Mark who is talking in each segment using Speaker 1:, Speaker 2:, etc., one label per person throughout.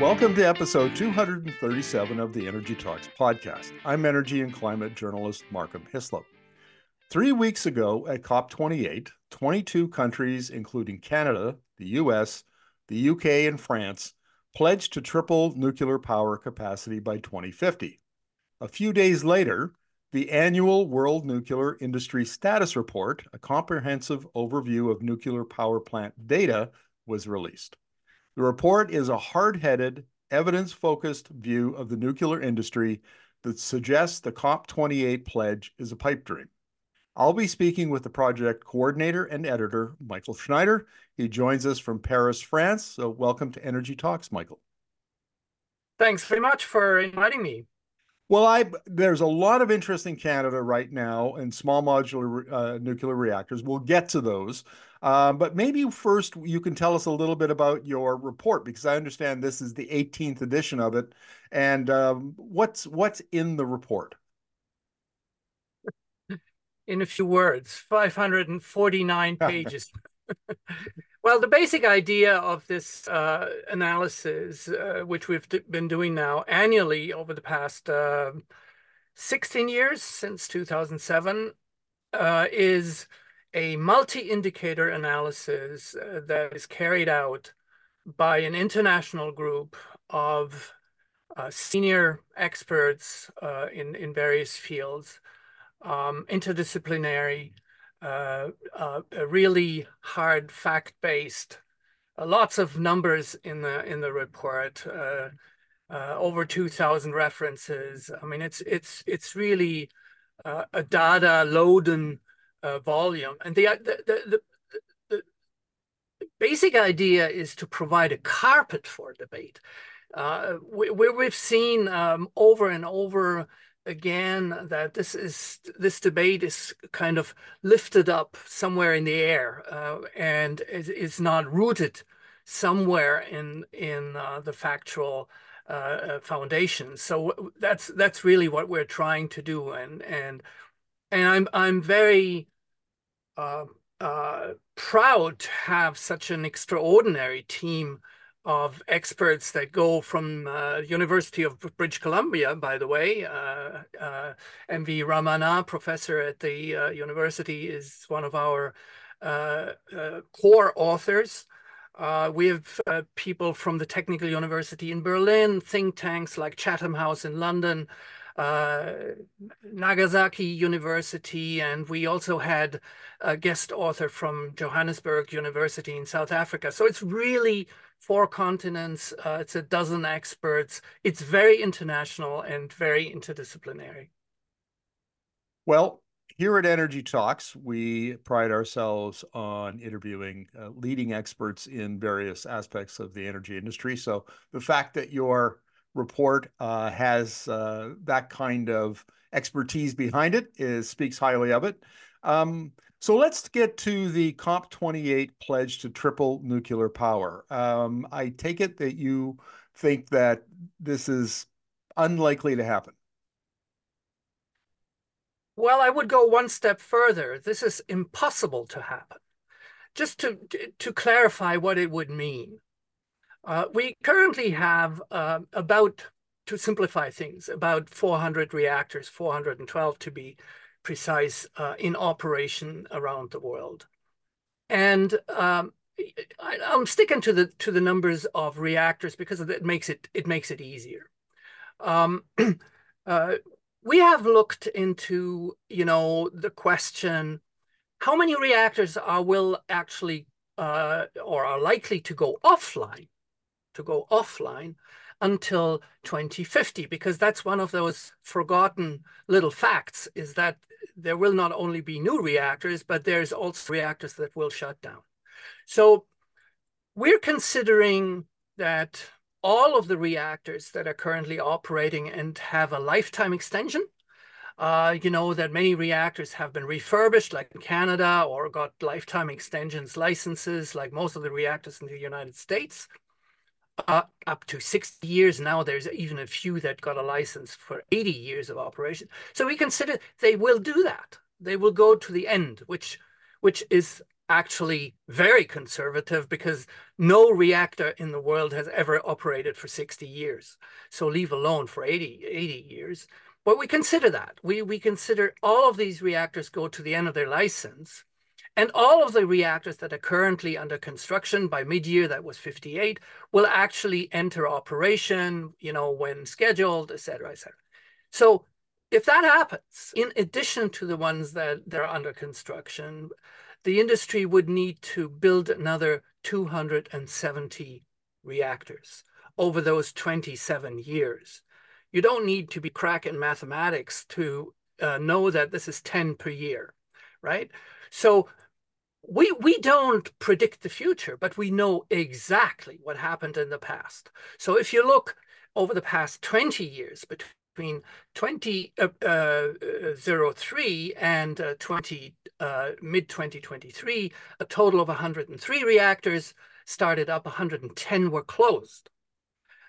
Speaker 1: Welcome to episode 237 of the Energy Talks podcast. I'm energy and climate journalist Markham Hislop. Three weeks ago at COP28, 22 countries, including Canada, the US, the UK, and France, pledged to triple nuclear power capacity by 2050. A few days later, the annual World Nuclear Industry Status Report, a comprehensive overview of nuclear power plant data, was released. The report is a hard headed, evidence focused view of the nuclear industry that suggests the COP28 pledge is a pipe dream. I'll be speaking with the project coordinator and editor, Mycle Schneider. He joins us from Paris, France. So, welcome to Energy Talks, Mycle.
Speaker 2: Thanks very much for inviting me.
Speaker 1: Well, I there's a lot of interest in Canada right now in small modular uh, nuclear reactors. We'll get to those, uh, but maybe first you can tell us a little bit about your report because I understand this is the 18th edition of it, and um, what's what's in the report.
Speaker 2: In a few words, 549 pages. Well, the basic idea of this uh, analysis, uh, which we've been doing now annually over the past uh, 16 years since 2007, uh, is a multi-indicator analysis uh, that is carried out by an international group of uh, senior experts in, in various fields, um, interdisciplinary, uh, uh, a really hard fact-based, uh, lots of numbers in the in the report, uh, uh, over 2,000 references. I mean, it's it's it's really a data loading volume, and the the, the the basic idea is to provide a carpet for debate. Uh, we, we've seen um, over and over again that this is this debate is kind of lifted up somewhere in the air uh, and is, is, not rooted somewhere in in uh, the factual uh, uh foundation. So that's that's really what we're trying to do, and and and I'm I'm very uh, uh, proud to have such an extraordinary team of experts that go from uh, University of British Columbia, by the way. Uh, uh, MV Ramana, professor at the uh, university, is one of our uh, uh, core authors. we have people from the Technical University in Berlin, think tanks like Chatham House in London, Nagasaki University, and we also had a guest author from Johannesburg University in South Africa. So it's really four continents. Uh, it's a dozen experts. It's very international and very interdisciplinary.
Speaker 1: Well, here at Energy Talks, we pride ourselves on interviewing uh, leading experts in various aspects of the energy industry. So the fact that your report uh, has uh, that kind of expertise behind it is speaks highly of it. Um, so let's get to the COP28 pledge to triple nuclear power. Um, I take it that you think that this is unlikely to happen.
Speaker 2: Well, I would go one step further. This is impossible to happen. Just to, to clarify what it would mean. Uh, we currently have uh, about, to simplify things, about 400 reactors, 412 to be precise uh, in operation around the world. And um, I, am sticking to the to the numbers of reactors because it makes it it makes it easier. Um, uh, we have looked into you know the question how many reactors are will actually uh, or are likely to go offline to go offline until 2050 because that's one of those forgotten little facts is that there will not only be new reactors, but there's also reactors that will shut down. So we're considering that all of the reactors that are currently operating and have a lifetime extension, uh, you know that many reactors have been refurbished, like in Canada, or got lifetime extensions licenses, like most of the reactors in the United States uh, up to 60 years now. There's even a few that got a license for 80 years of operation. So we consider they will do that. They will go to the end, which which is actually very conservative because no reactor in the world has ever operated for 60 years. So leave alone for 80, 80 years. But we consider that. We, we consider all of these reactors go to the end of their license. And all of the reactors that are currently under construction by mid-year, that was 58, will actually enter operation, you know, when scheduled, et cetera, et cetera. So if that happens, in addition to the ones that, that are under construction, the industry would need to build another 270 reactors over those 27 years. You don't need to be cracking mathematics to uh, know that this is 10 per year, right? So we we don't predict the future, but we know exactly what happened in the past. So if you look over the past 20 years between 2003 uh, uh, and uh, 20 uh, mid 2023, a total of 103 reactors started up, 110 were closed.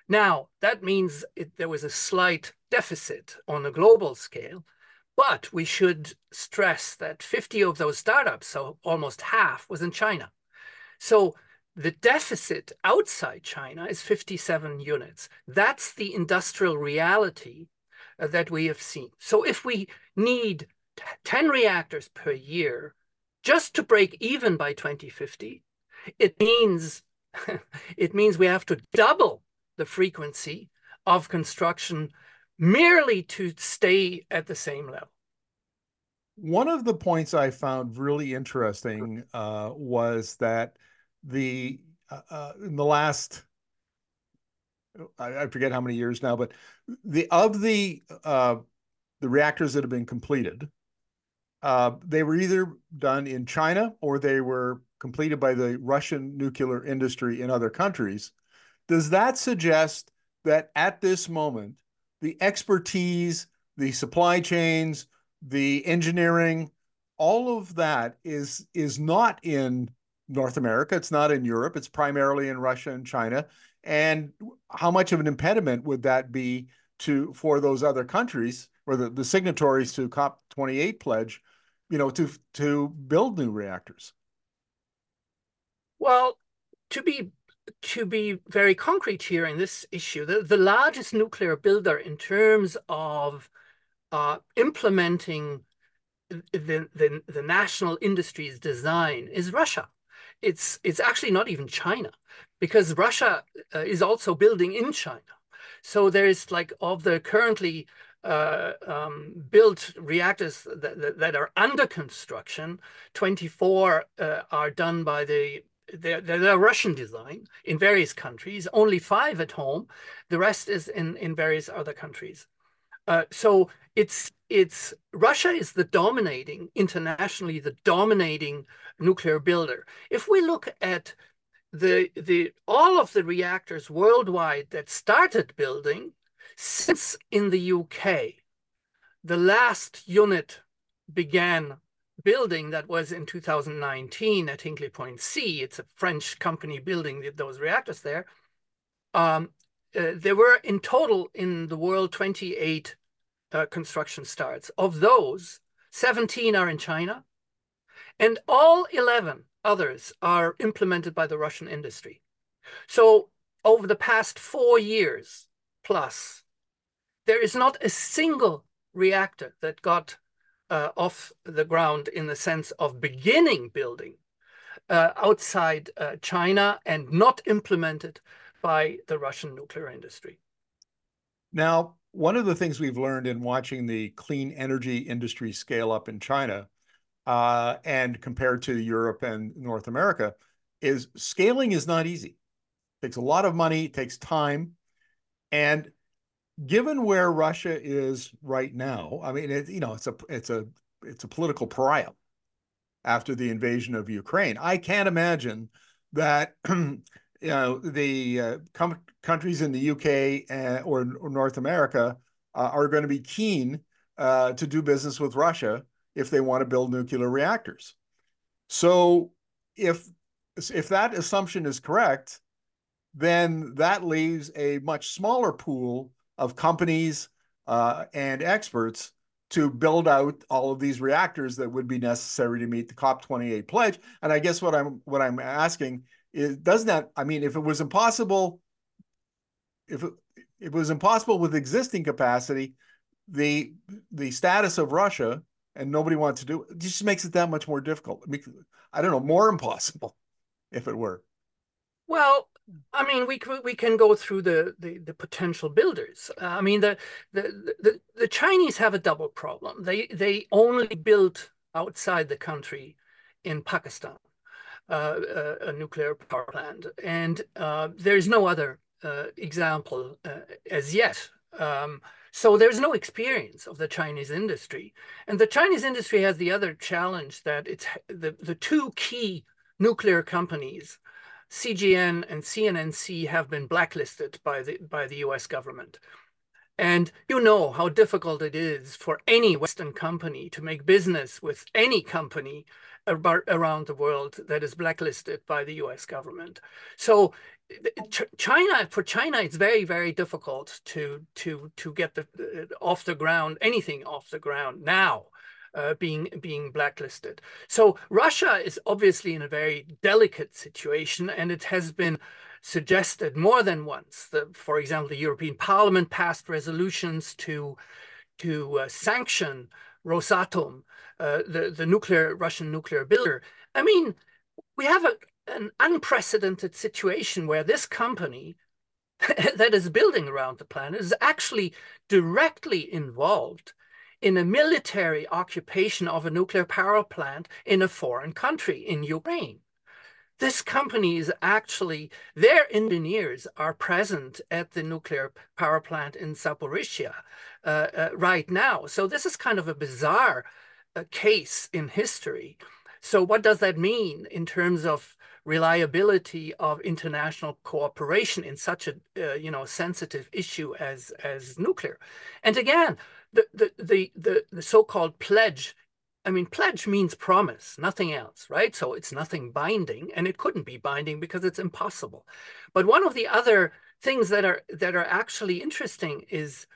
Speaker 2: Now, that means it, there was a slight deficit on a global scale, but we should stress that 50 of those startups, so almost half, was in China. So the deficit outside China is 57 units. That's the industrial reality uh, that we have seen. So if we need 10 reactors per year just to break even by 2050, it means it means we have to double the frequency of construction merely to stay at the same level.
Speaker 1: One of the points I found really interesting uh, was that the uh, uh, in the last I, I, forget how many years now, but the of the uh, the reactors that have been completed, uh, they were either done in China or they were completed by the Russian nuclear industry in other countries. Does that suggest that at this moment, the expertise, the supply chains, the engineering, all of that is is not in North America. It's not in Europe. It's primarily in Russia and China. And how much of an impediment would that be to for those other countries or the, the signatories to COP 28 pledge, you know, to to build new reactors?
Speaker 2: Well, to be to be very concrete here in this issue, the, the largest nuclear builder in terms of uh, implementing the, the, the national industry's design is Russia. It's, it's actually not even China because Russia uh, is also building in China. So there's like of the currently uh, um, built reactors that, that, that, are under construction, 24 uh, are done by the they're, they're, Russian design in various countries, only five at home. The rest is in, in various other countries. Uh, so it's it's Russia is the dominating internationally the dominating nuclear builder. If we look at the the all of the reactors worldwide that started building since in the UK, the last unit began building that was in 2019 at Hinkley Point C. It's a French company building those reactors there. Um, uh, there were in total in the world 28 uh, construction starts. Of those, 17 are in China, and all 11 others are implemented by the Russian industry. So over the past four years plus, there is not a single reactor that got uh, off the ground in the sense of beginning building uh, outside uh, China and not implemented by the Russian nuclear industry.
Speaker 1: Now, one of the things we've learned in watching the clean energy industry scale up in China uh, and compared to Europe and North America is scaling is not easy. It takes a lot of money, it takes time. And given where Russia is right now, I mean, it, you know, it's a it's a it's a political pariah after the invasion of Ukraine. I can't imagine that you know the uh, com- countries in the UK uh, or, or, North America uh, are going to be keen uh, to do business with Russia if they want to build nuclear reactors. So if if that assumption is correct, then that leaves a much smaller pool of companies uh, and experts to build out all of these reactors that would be necessary to meet the COP28 pledge. And I guess what I'm what I'm asking is, doesn't that? I mean, if it was impossible, if it, if it was impossible with existing capacity, the the status of Russia and nobody wants to do it, it just makes it that much more difficult. I don't know, more impossible, if it were.
Speaker 2: Well, I mean, we we can go through the the, the potential builders. Uh, I mean, the, the the the Chinese have a double problem. They they only built outside the country in Pakistan uh, a, uh, a, nuclear power plant, and uh, there's no other uh, example uh, as yet. Um, so there's no experience of the Chinese industry, and the Chinese industry has the other challenge that it's the the two key nuclear companies CGN and CNNC have been blacklisted by the by the US government. And you know how difficult it is for any Western company to make business with any company around the world that is blacklisted by the US government. So China for China it's very very difficult to to to get the off the ground anything off the ground now uh, being being blacklisted. So Russia is obviously in a very delicate situation, and it has been suggested more than once. That, for example, the European Parliament passed resolutions to to uh, sanction Rosatom, uh, the the nuclear Russian nuclear builder. I mean, we have a, an unprecedented situation where this company that is building around the planet is actually directly involved in a military occupation of a nuclear power plant in a foreign country, in Ukraine. This company is actually, their engineers are present at the nuclear power plant in Zaporizhia uh, uh, right now. So this is kind of a bizarre uh, case in history. So what does that mean in terms of reliability of international cooperation in such a uh, you know sensitive issue as as nuclear? And again, the, the, the, the, the so-called pledge I mean, pledge means promise, nothing else, right? So it's nothing binding, and it couldn't be binding because it's impossible. But one of the other things that are that are actually interesting is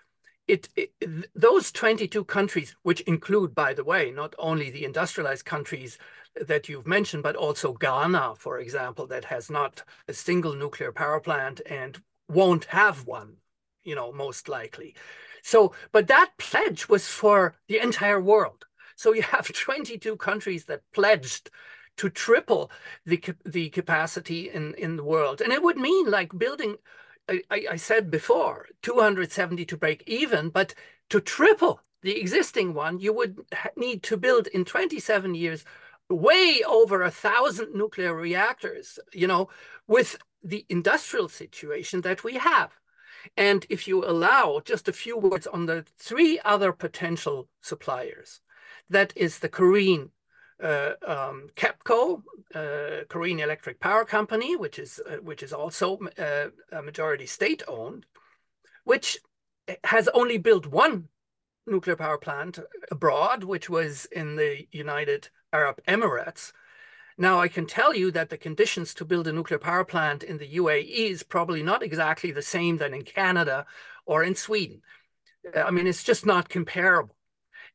Speaker 2: it, it, those 22 countries, which include, by the way, not only the industrialized countries that you've mentioned, but also Ghana, for example, that has not a single nuclear power plant and won't have one, you know, most likely. So, but that pledge was for the entire world. So you have 22 countries that pledged to triple the the capacity in in the world, and it would mean like building. I, I said before 270 to break even, but to triple the existing one, you would need to build in 27 years way over a thousand nuclear reactors. You know, with the industrial situation that we have. And if you allow just a few words on the three other potential suppliers, that is the Korean uh, um, KEPCO, uh, Korean Electric Power Company, which is uh, which is also uh, a majority state owned, which has only built one nuclear power plant abroad, which was in the United Arab Emirates, now, I can tell you that the conditions to build a nuclear power plant in the UAE is probably not exactly the same than in Canada or in Sweden. I mean, it's just not comparable.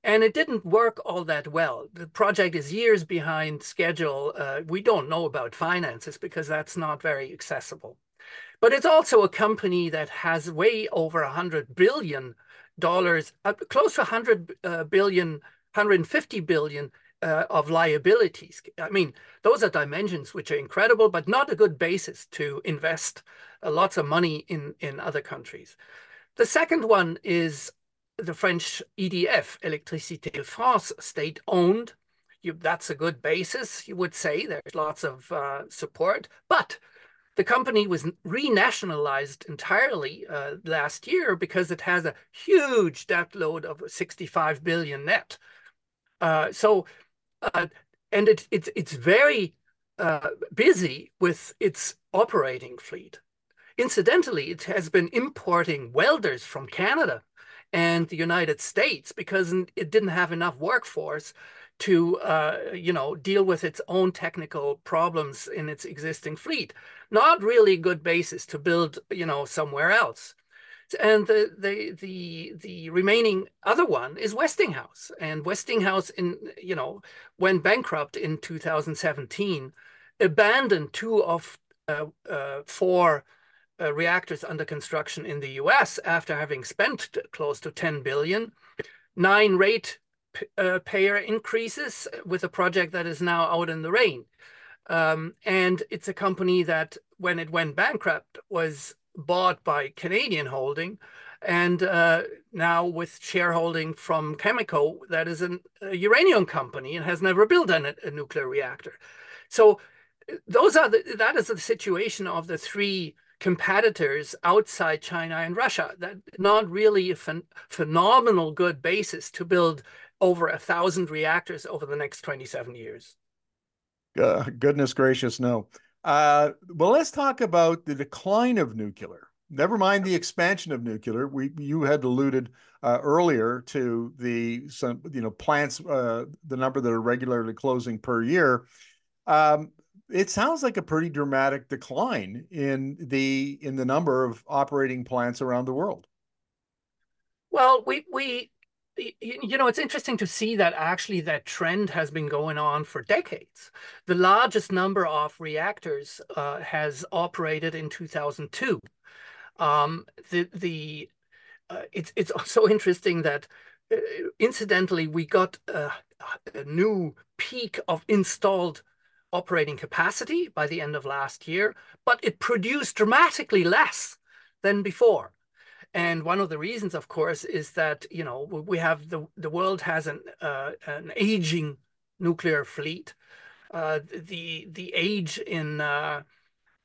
Speaker 2: And it didn't work all that well. The project is years behind schedule. Uh, we don't know about finances because that's not very accessible. But it's also a company that has way over a hundred billion dollars, uh, close to 100 uh, billion, 150 billion uh, of liabilities. I mean, those are dimensions which are incredible, but not a good basis to invest uh, lots of money in, in other countries. The second one is the French EDF, Électricité de France, state owned. You, that's a good basis, you would say. There's lots of uh, support, but the company was renationalized entirely uh, last year because it has a huge debt load of 65 billion net. Uh, so uh, and it, it, it's very uh, busy with its operating fleet. Incidentally, it has been importing welders from Canada and the United States because it didn't have enough workforce to, uh, you know, deal with its own technical problems in its existing fleet. Not really good basis to build, you know, somewhere else. and the the the the remaining other one is Westinghouse, and Westinghouse in you know went bankrupt in 2017, abandoned two of uh, uh, four uh, reactors under construction in the U.S. after having spent close to 10 billion, nine rate uh, payer increases with a project that is now out in the rain. Um, and it's a company that, when it went bankrupt, was bought by Canadian Holding, and uh, now with shareholding from Cameco, that is an, a uranium company and has never built a, a nuclear reactor. So those are the, that is the situation of the three competitors outside China and Russia. That not really a phen phenomenal good basis to build over a thousand reactors over the next 27 years.
Speaker 1: Uh, goodness gracious, no. Uh, well, let's talk about the decline of nuclear. Never mind the expansion of nuclear. We you had alluded uh, earlier to the some you know plants uh, the number that are regularly closing per year. Um, it sounds like a pretty dramatic decline in the in the number of operating plants around the world.
Speaker 2: Well, we we you know, it's interesting to see that actually that trend has been going on for decades. The largest number of reactors uh, has operated in 2002. Um, the the uh, it's it's also interesting that uh, incidentally we got a, a new peak of installed operating capacity by the end of last year, but it produced dramatically less than before. And one of the reasons, of course, is that you know we have the the world has an uh, an aging nuclear fleet. Uh, the the age in uh,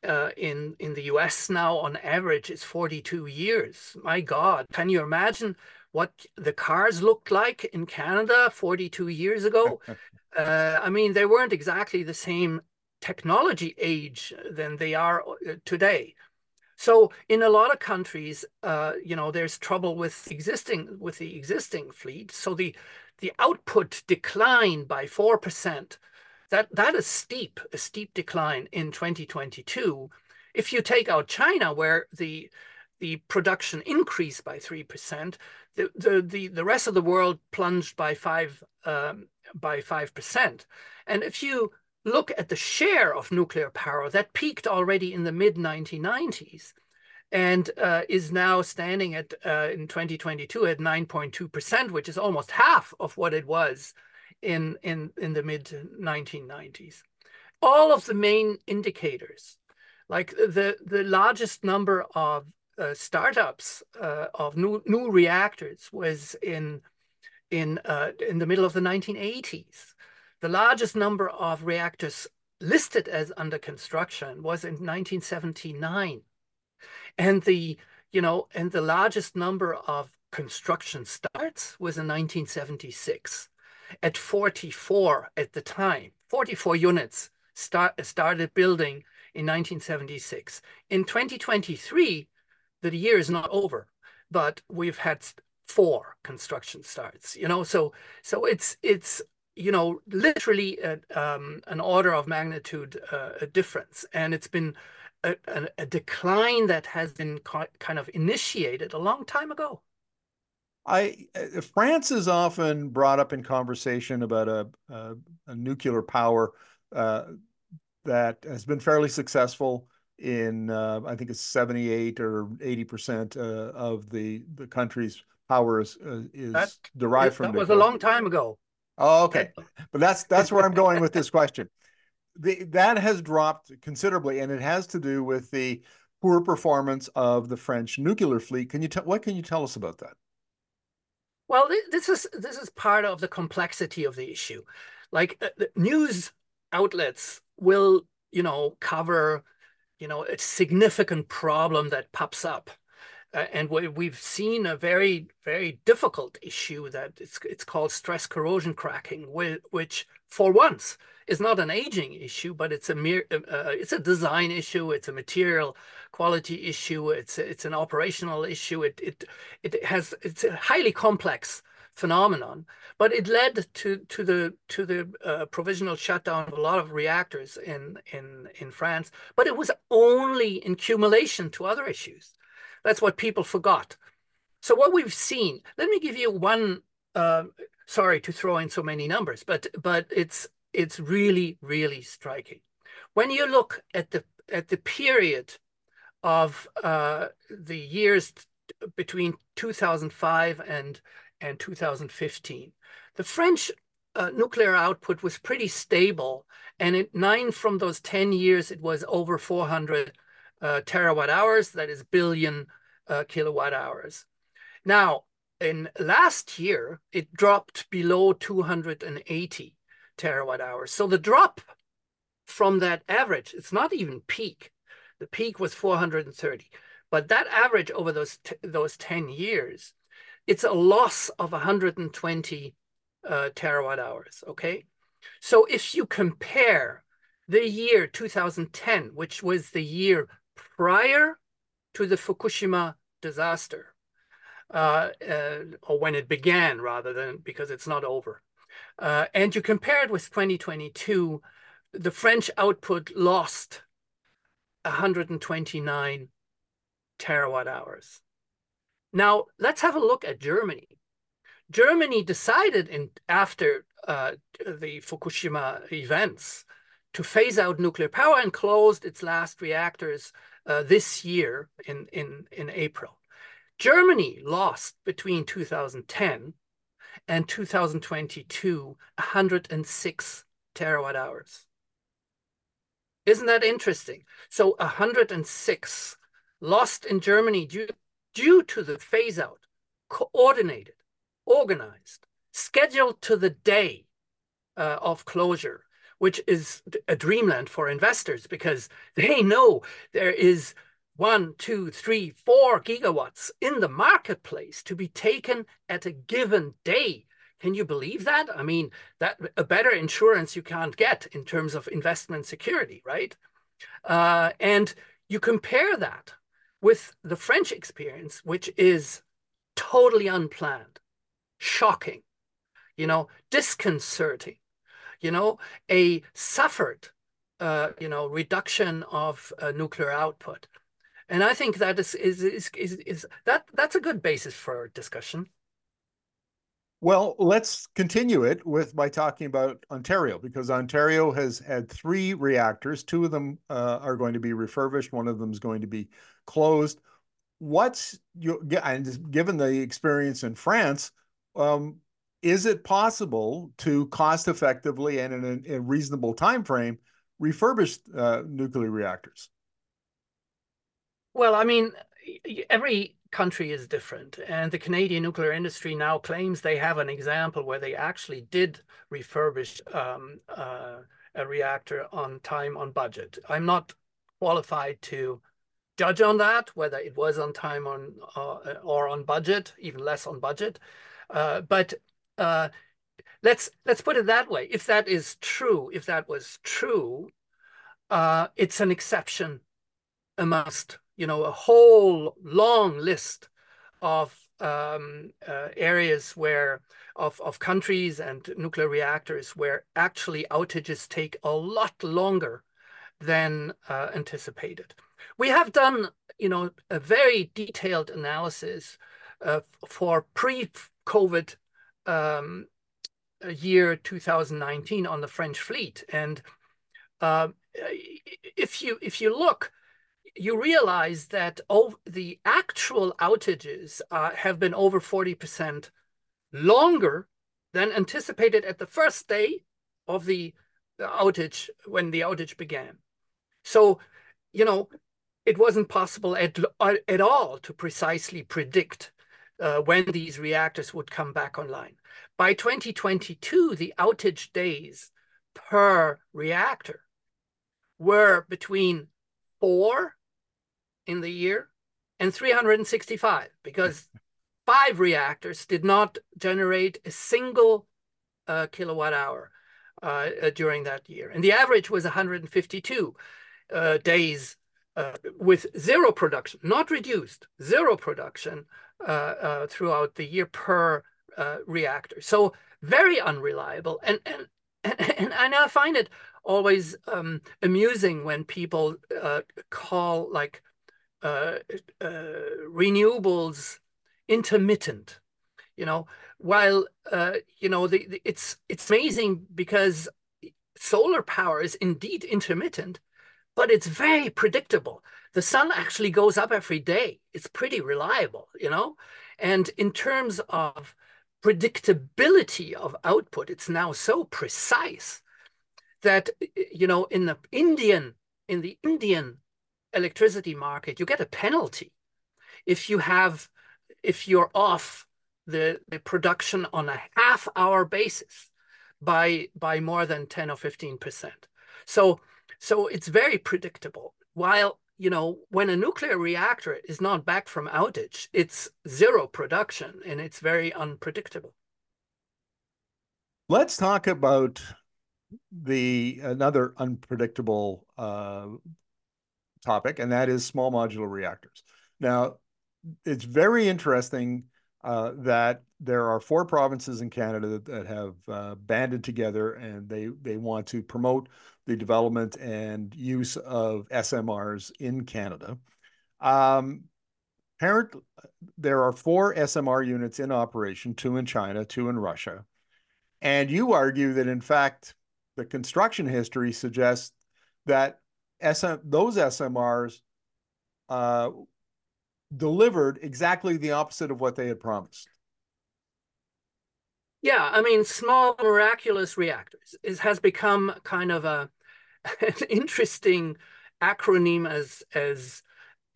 Speaker 2: uh in in the U.S. now on average is 42 years. My God, can you imagine what the cars looked like in Canada 42 years ago? Uh, I mean, they weren't exactly the same technology age than they are uh, today. So in a lot of countries, uh, you know, there's trouble with existing with the existing fleet. So the the output declined by four percent. That that is steep, a steep decline in 2022. If you take out China, where the the production increased by three percent, the, the the the rest of the world plunged by five um, by five percent. And if you look at the share of nuclear power that peaked already in the mid 1990s and uh, is now standing at uh, in 2022 at 9.2%, which is almost half of what it was in, in, in the mid 1990s. All of the main indicators, like the, the largest number of uh, startups uh, of new, new reactors was in, in, uh, in the middle of the 1980s. The largest number of reactors listed as under construction was in 1979. And the, you know, and the largest number of construction starts was in 1976 at 44 at the time, 44 units start, started building in 1976. In 2023, the year is not over, but we've had four construction starts, you know, so, so it's, it's, you know, literally a, um, an order of magnitude uh, a difference. And it's been a, a, a decline that has been kind of initiated a long time ago.
Speaker 1: I uh, France is often brought up in conversation about a, a, a nuclear power uh, that has been fairly successful in uh, I think it's seventy eight or eighty percent uh, of the the country's power is uh, is that, derived from.
Speaker 2: That was a long time ago.
Speaker 1: Oh, okay, but that's that's where I'm going with this question the, that has dropped considerably, and it has to do with the poor performance of the French nuclear fleet. Can you tell what can you tell us about that?
Speaker 2: Well, this is this is part of the complexity of the issue. Like uh, the news outlets will, you know, cover, you know, a significant problem that pops up. Uh, and we, have seen a very, very difficult issue that it's, it's called stress corrosion cracking, which for once is not an aging issue, but it's a mere, uh, uh, it's a design issue, it's a material quality issue, it's it's an operational issue. It it it has it's a highly complex phenomenon, but it led to to the to the uh, provisional shutdown of a lot of reactors in in in France. But it was only in accumulation to other issues. That's what people forgot. So what we've seen, let me give you one. Uh, sorry to throw in so many numbers, but but it's it's really really striking. When you look at the at the period of uh, the years between 2005 and and 2015, the French uh, nuclear output was pretty stable, and in nine from those 10 years, it was over 400 uh, terawatt hours, that is billion uh, kilowatt hours. Now, in last year, it dropped below 280 terawatt hours. So the drop from that average, it's not even peak. The peak was 430, but that average over those those 10 years, it's a loss of 120 uh, terawatt hours. Okay, so if you compare the year 2010, which was the year prior to the Fukushima disaster, uh, uh, or when it began rather than because it's not over. Uh, and you compare it with 2022, the French output lost 129 terawatt hours. Now, let's have a look at Germany. Germany decided in after uh, the Fukushima events to phase out nuclear power and closed its last reactors uh, this year in, in, in April. Germany lost between 2010 and 2022 106 terawatt hours. Isn't that interesting? So 106 lost in Germany due, due to the phase out, coordinated, organized, scheduled to the day uh, of closure, which is a dreamland for investors because they know there is one, two, three, four gigawatts in the marketplace to be taken at a given day. Can you believe that? I mean, that a better insurance you can't get in terms of investment security, right? Uh, and you compare that with the French experience, which is totally unplanned, shocking, you know, disconcerting, you know, a suffered, uh, you know, reduction of uh, nuclear output. And I think that is, is, is, is, is that that's a good basis for discussion.
Speaker 1: Well, let's continue it with by talking about Ontario because Ontario has had three reactors. Two of them uh, are going to be refurbished. One of them is going to be closed. What's your and given the experience in France, um, is it possible to cost effectively and in a, a reasonable time frame refurbish uh, nuclear reactors?
Speaker 2: Well, I mean, every country is different. And the Canadian nuclear industry now claims they have an example where they actually did refurbish um, uh, a reactor on time, on budget. I'm not qualified to judge on that, whether it was on time on uh, or on budget, even less on budget. Uh, but uh, let's let's put it that way. If that is true, if that was true, uh, it's an exception amongst you know, a whole long list of um, uh, areas where of, of countries and nuclear reactors where actually outages take a lot longer than uh, anticipated. We have done, you know, a very detailed analysis uh, for pre-COVID um, year 2019 on the French fleet, and uh, if you if you look you realize that the actual outages uh, have been over 40% longer than anticipated at the first day of the outage when the outage began. So, you know, it wasn't possible at, uh, at all to precisely predict uh, when these reactors would come back online. By 2022, the outage days per reactor were between four in the year and 365 because five reactors did not generate a single uh, kilowatt hour uh, uh during that year. And the average was 152 uh, days uh, with zero production, not reduced, zero production uh, throughout the year per reactor. So very unreliable. And, and, and, and I find it always um, amusing when people call like uh, uh, renewables intermittent. You know, while uh, you know the, the, it's it's amazing because solar power is indeed intermittent, but it's very predictable. The sun actually goes up every day. It's pretty reliable, you know. And in terms of predictability of output, it's now so precise that you know in the Indian in the Indian electricity market, you get a penalty if you have if you're off the, the production on a half hour basis by by more than 10 or 15 percent. So so it's very predictable. While you know when a nuclear reactor is not back from outage, it's zero production and it's very unpredictable.
Speaker 1: Let's talk about the another unpredictable uh, topic, and that is small modular reactors. Now, it's very interesting uh, that there are four provinces in Canada that, that have uh, banded together and they they want to promote the development and use of SMRs in Canada. Um, there are four SMR units in operation, two in China, two in Russia. And you argue that, in fact, the construction history suggests that SM, those SMRs uh, delivered exactly the opposite of what they had promised.
Speaker 2: Yeah, I mean, small miraculous reactors is, has become kind of a an interesting acronym as as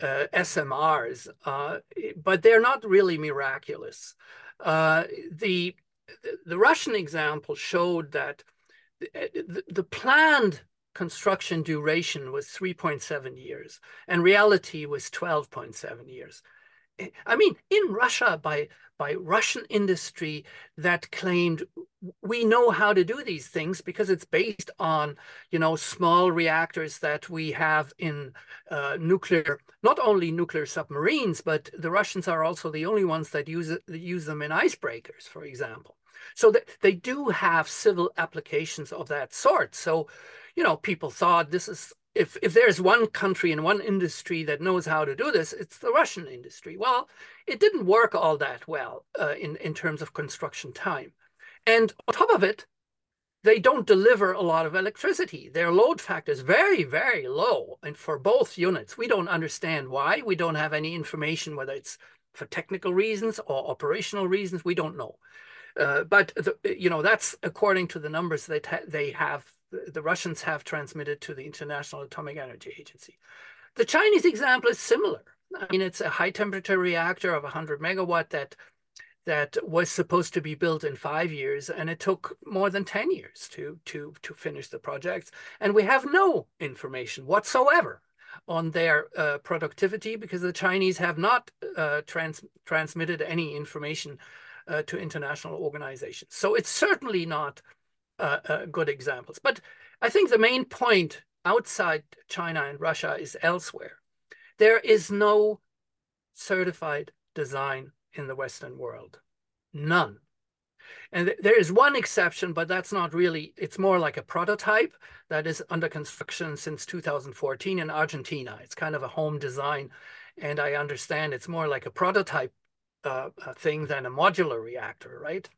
Speaker 2: uh, SMRs, uh, but they're not really miraculous. Uh, the the Russian example showed that the, the planned construction duration was 3.7 years and reality was 12.7 years. I mean, in Russia, by by Russian industry that claimed we know how to do these things because it's based on you know small reactors that we have in uh, nuclear, not only nuclear submarines, but the Russians are also the only ones that use use them in icebreakers, for example. So that they do have civil applications of that sort. So you know, people thought this is if if there's one country and one industry that knows how to do this, it's the Russian industry. Well, it didn't work all that well uh, in in terms of construction time, and on top of it, they don't deliver a lot of electricity. Their load factor is very very low, and for both units, we don't understand why. We don't have any information whether it's for technical reasons or operational reasons. We don't know. Uh, but the, you know that's according to the numbers that they have the Russians have transmitted to the International Atomic Energy Agency. The Chinese example is similar. I mean, it's a high temperature reactor of 100 megawatt that that was supposed to be built in five years, and it took more than 10 years to to to finish the project. And we have no information whatsoever on their uh, productivity because the Chinese have not uh, trans transmitted any information uh, to international organizations. So it's certainly not Uh, uh, good examples. But I think the main point outside China and Russia is elsewhere. There is no certified design in the Western world, none. And th there is one exception, but that's not really, it's more like a prototype that is under construction since 2014 in Argentina. It's kind of a home design. And I understand it's more like a prototype uh, uh thing than a modular reactor, right?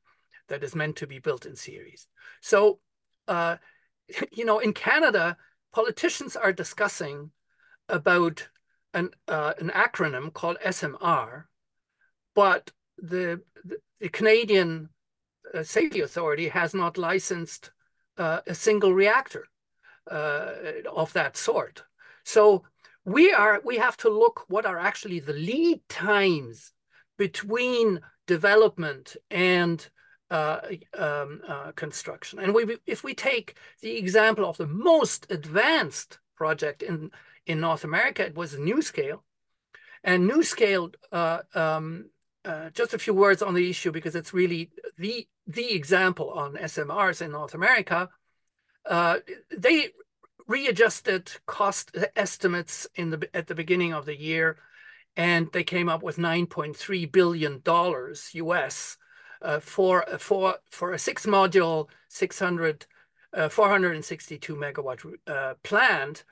Speaker 2: That is meant to be built in series. So, uh, you know, in Canada, politicians are discussing about an, uh, an acronym called SMR, but the, the, the Canadian uh, Safety Authority has not licensed uh, a single reactor uh, of that sort. So we are we have to look what are actually the lead times between development and uh, um, uh, construction. And we, if we take the example of the most advanced project in, in North America, it was NuScale. And NuScale, uh, um, uh, just a few words on the issue because it's really the, the example on SMRs in North America. Uh, they readjusted cost estimates in the at the beginning of the year, and they came up with 9.3 billion dollars US uh, for for for a six module 600 uh, 462 megawatt uh, plant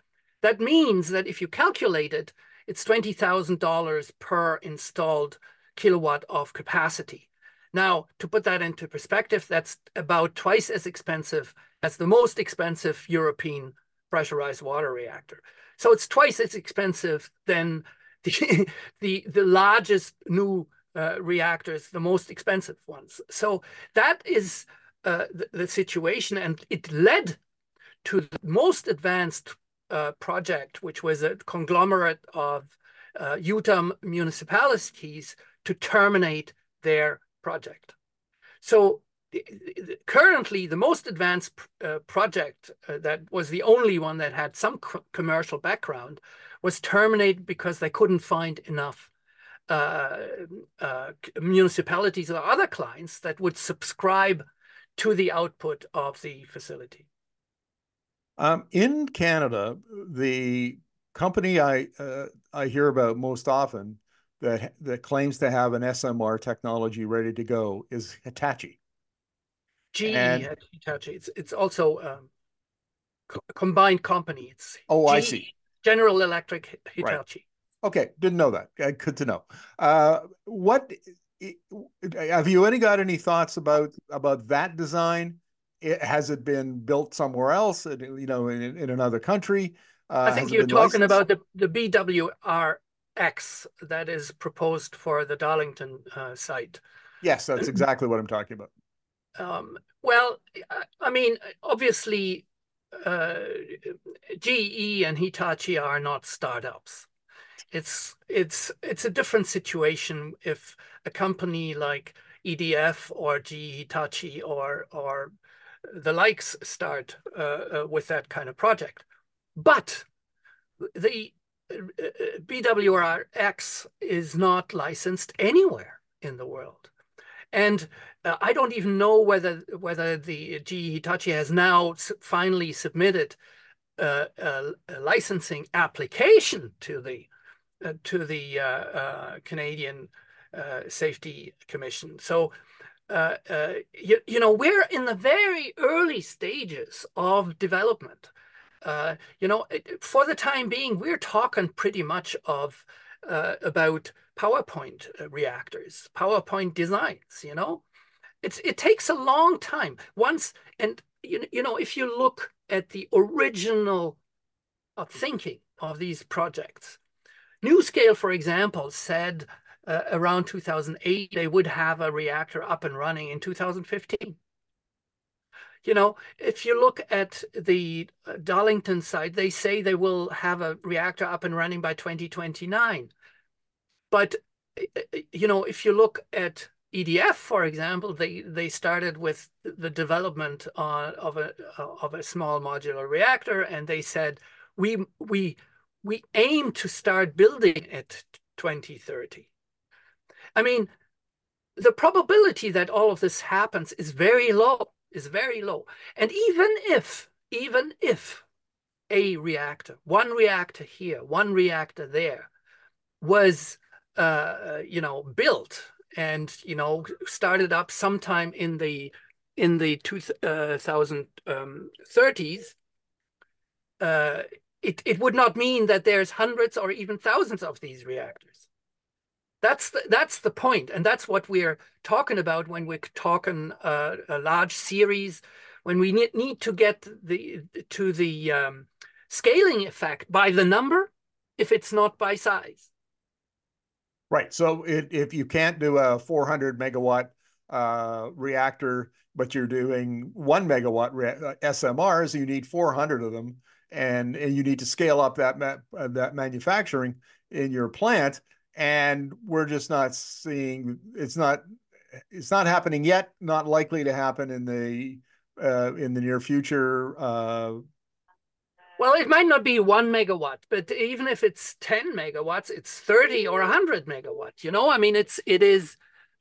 Speaker 2: that means that if you calculate it it's $20,000 per installed kilowatt of capacity. Now, to put that into perspective, that's about twice as expensive as the most expensive European pressurized water reactor. So it's twice as expensive than the, the, the largest new uh, reactors, the most expensive ones. So that is uh, the, the, situation, and it led to the most advanced uh, project, which was a conglomerate of uh, Utah municipalities to terminate their project. So currently, the most advanced uh, project uh, that was the only one that had some commercial background was terminated because they couldn't find enough municipalities or other clients that would subscribe to the output of the facility.
Speaker 1: Um, in Canada, the company I uh, I hear about most often that that claims to have an SMR technology ready to go is Hitachi.
Speaker 2: GE and, Hitachi. It's it's also um, co combined company. It's
Speaker 1: oh, GE, I see.
Speaker 2: General Electric Hitachi.
Speaker 1: Right. Okay, didn't know that. Good to know. Uh, what have you any got any thoughts about about that design? It, has it been built somewhere else? You know, in, in another country?
Speaker 2: Uh, I think you're talking licensed? about the the BWRX that is proposed for the Darlington uh, site.
Speaker 1: Yes, that's exactly what I'm talking about.
Speaker 2: Um, well, I mean, obviously, uh, GE and Hitachi are not startups. It's it's it's a different situation if a company like EDF or GE Hitachi or or the likes start uh, uh, with that kind of project. But the uh, uh BWRX is not licensed anywhere in the world. And uh, I don't even know whether whether the GE Hitachi has now finally submitted a, a, licensing application to the to the uh, uh, Canadian uh, Safety Commission. So. you, you know, we're in the very early stages of development. you know, for the time being, we're talking pretty much of about PowerPoint reactors, PowerPoint designs, you know. It's, it takes a long time. Once, and you, you know, if you look at the original uh, thinking of these projects, NuScale, for example, said uh, around 2008 they would have a reactor up and running in 2015. You know, if you look at the uh, Darlington site, they say they will have a reactor up and running by 2029. But uh, uh, you know, if you look at EDF, for example, they they started with the development of a of a small modular reactor, and they said we we we aim to start building it 2030. I mean, the probability that all of this happens is very low, is very low. And even if, even if a reactor, one reactor here, one reactor there, was, uh, you know, built and you know started up sometime in the in the 2030s, uh, uh, it, it would not mean that there's hundreds or even thousands of these reactors. That's the, that's the point, and that's what we're talking about when we're talking uh, a large series, when we need, need to get the to the um, scaling effect by the number, if it's not by size.
Speaker 1: Right. So it, if you can't do a 400 megawatt uh, reactor, but you're doing one megawatt uh, SMRs, you need 400 of them and, and you need to scale up that ma that manufacturing in your plant and we're just not seeing it's not it's not happening yet not likely to happen in the uh, in the near future uh,
Speaker 2: well it might not be one megawatt but even if it's 10 megawatts it's 30 or 100 megawatts you know? I mean it's it is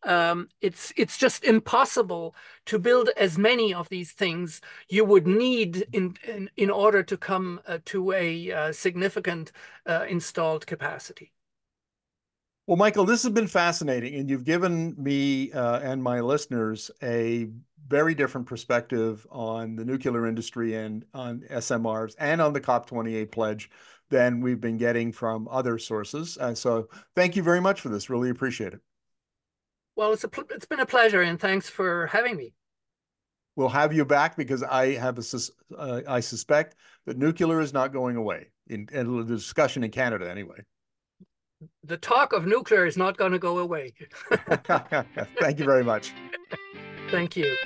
Speaker 2: um, it's it's just impossible to build as many of these things you would need in in, in order to come uh, to a uh, significant uh, installed capacity.
Speaker 1: Well, Mycle, this has been fascinating, and you've given me uh, and my listeners a very different perspective on the nuclear industry and on SMRs and on the COP28 pledge than we've been getting from other sources. And so thank you very much for this. Really appreciate it.
Speaker 2: Well, it's a it's been a pleasure, and thanks for having me.
Speaker 1: We'll have you back because I have a uh, I suspect that nuclear is not going away in, in the discussion in Canada anyway.
Speaker 2: The talk of nuclear is not going to go away.
Speaker 1: Thank you very much.
Speaker 2: Thank you.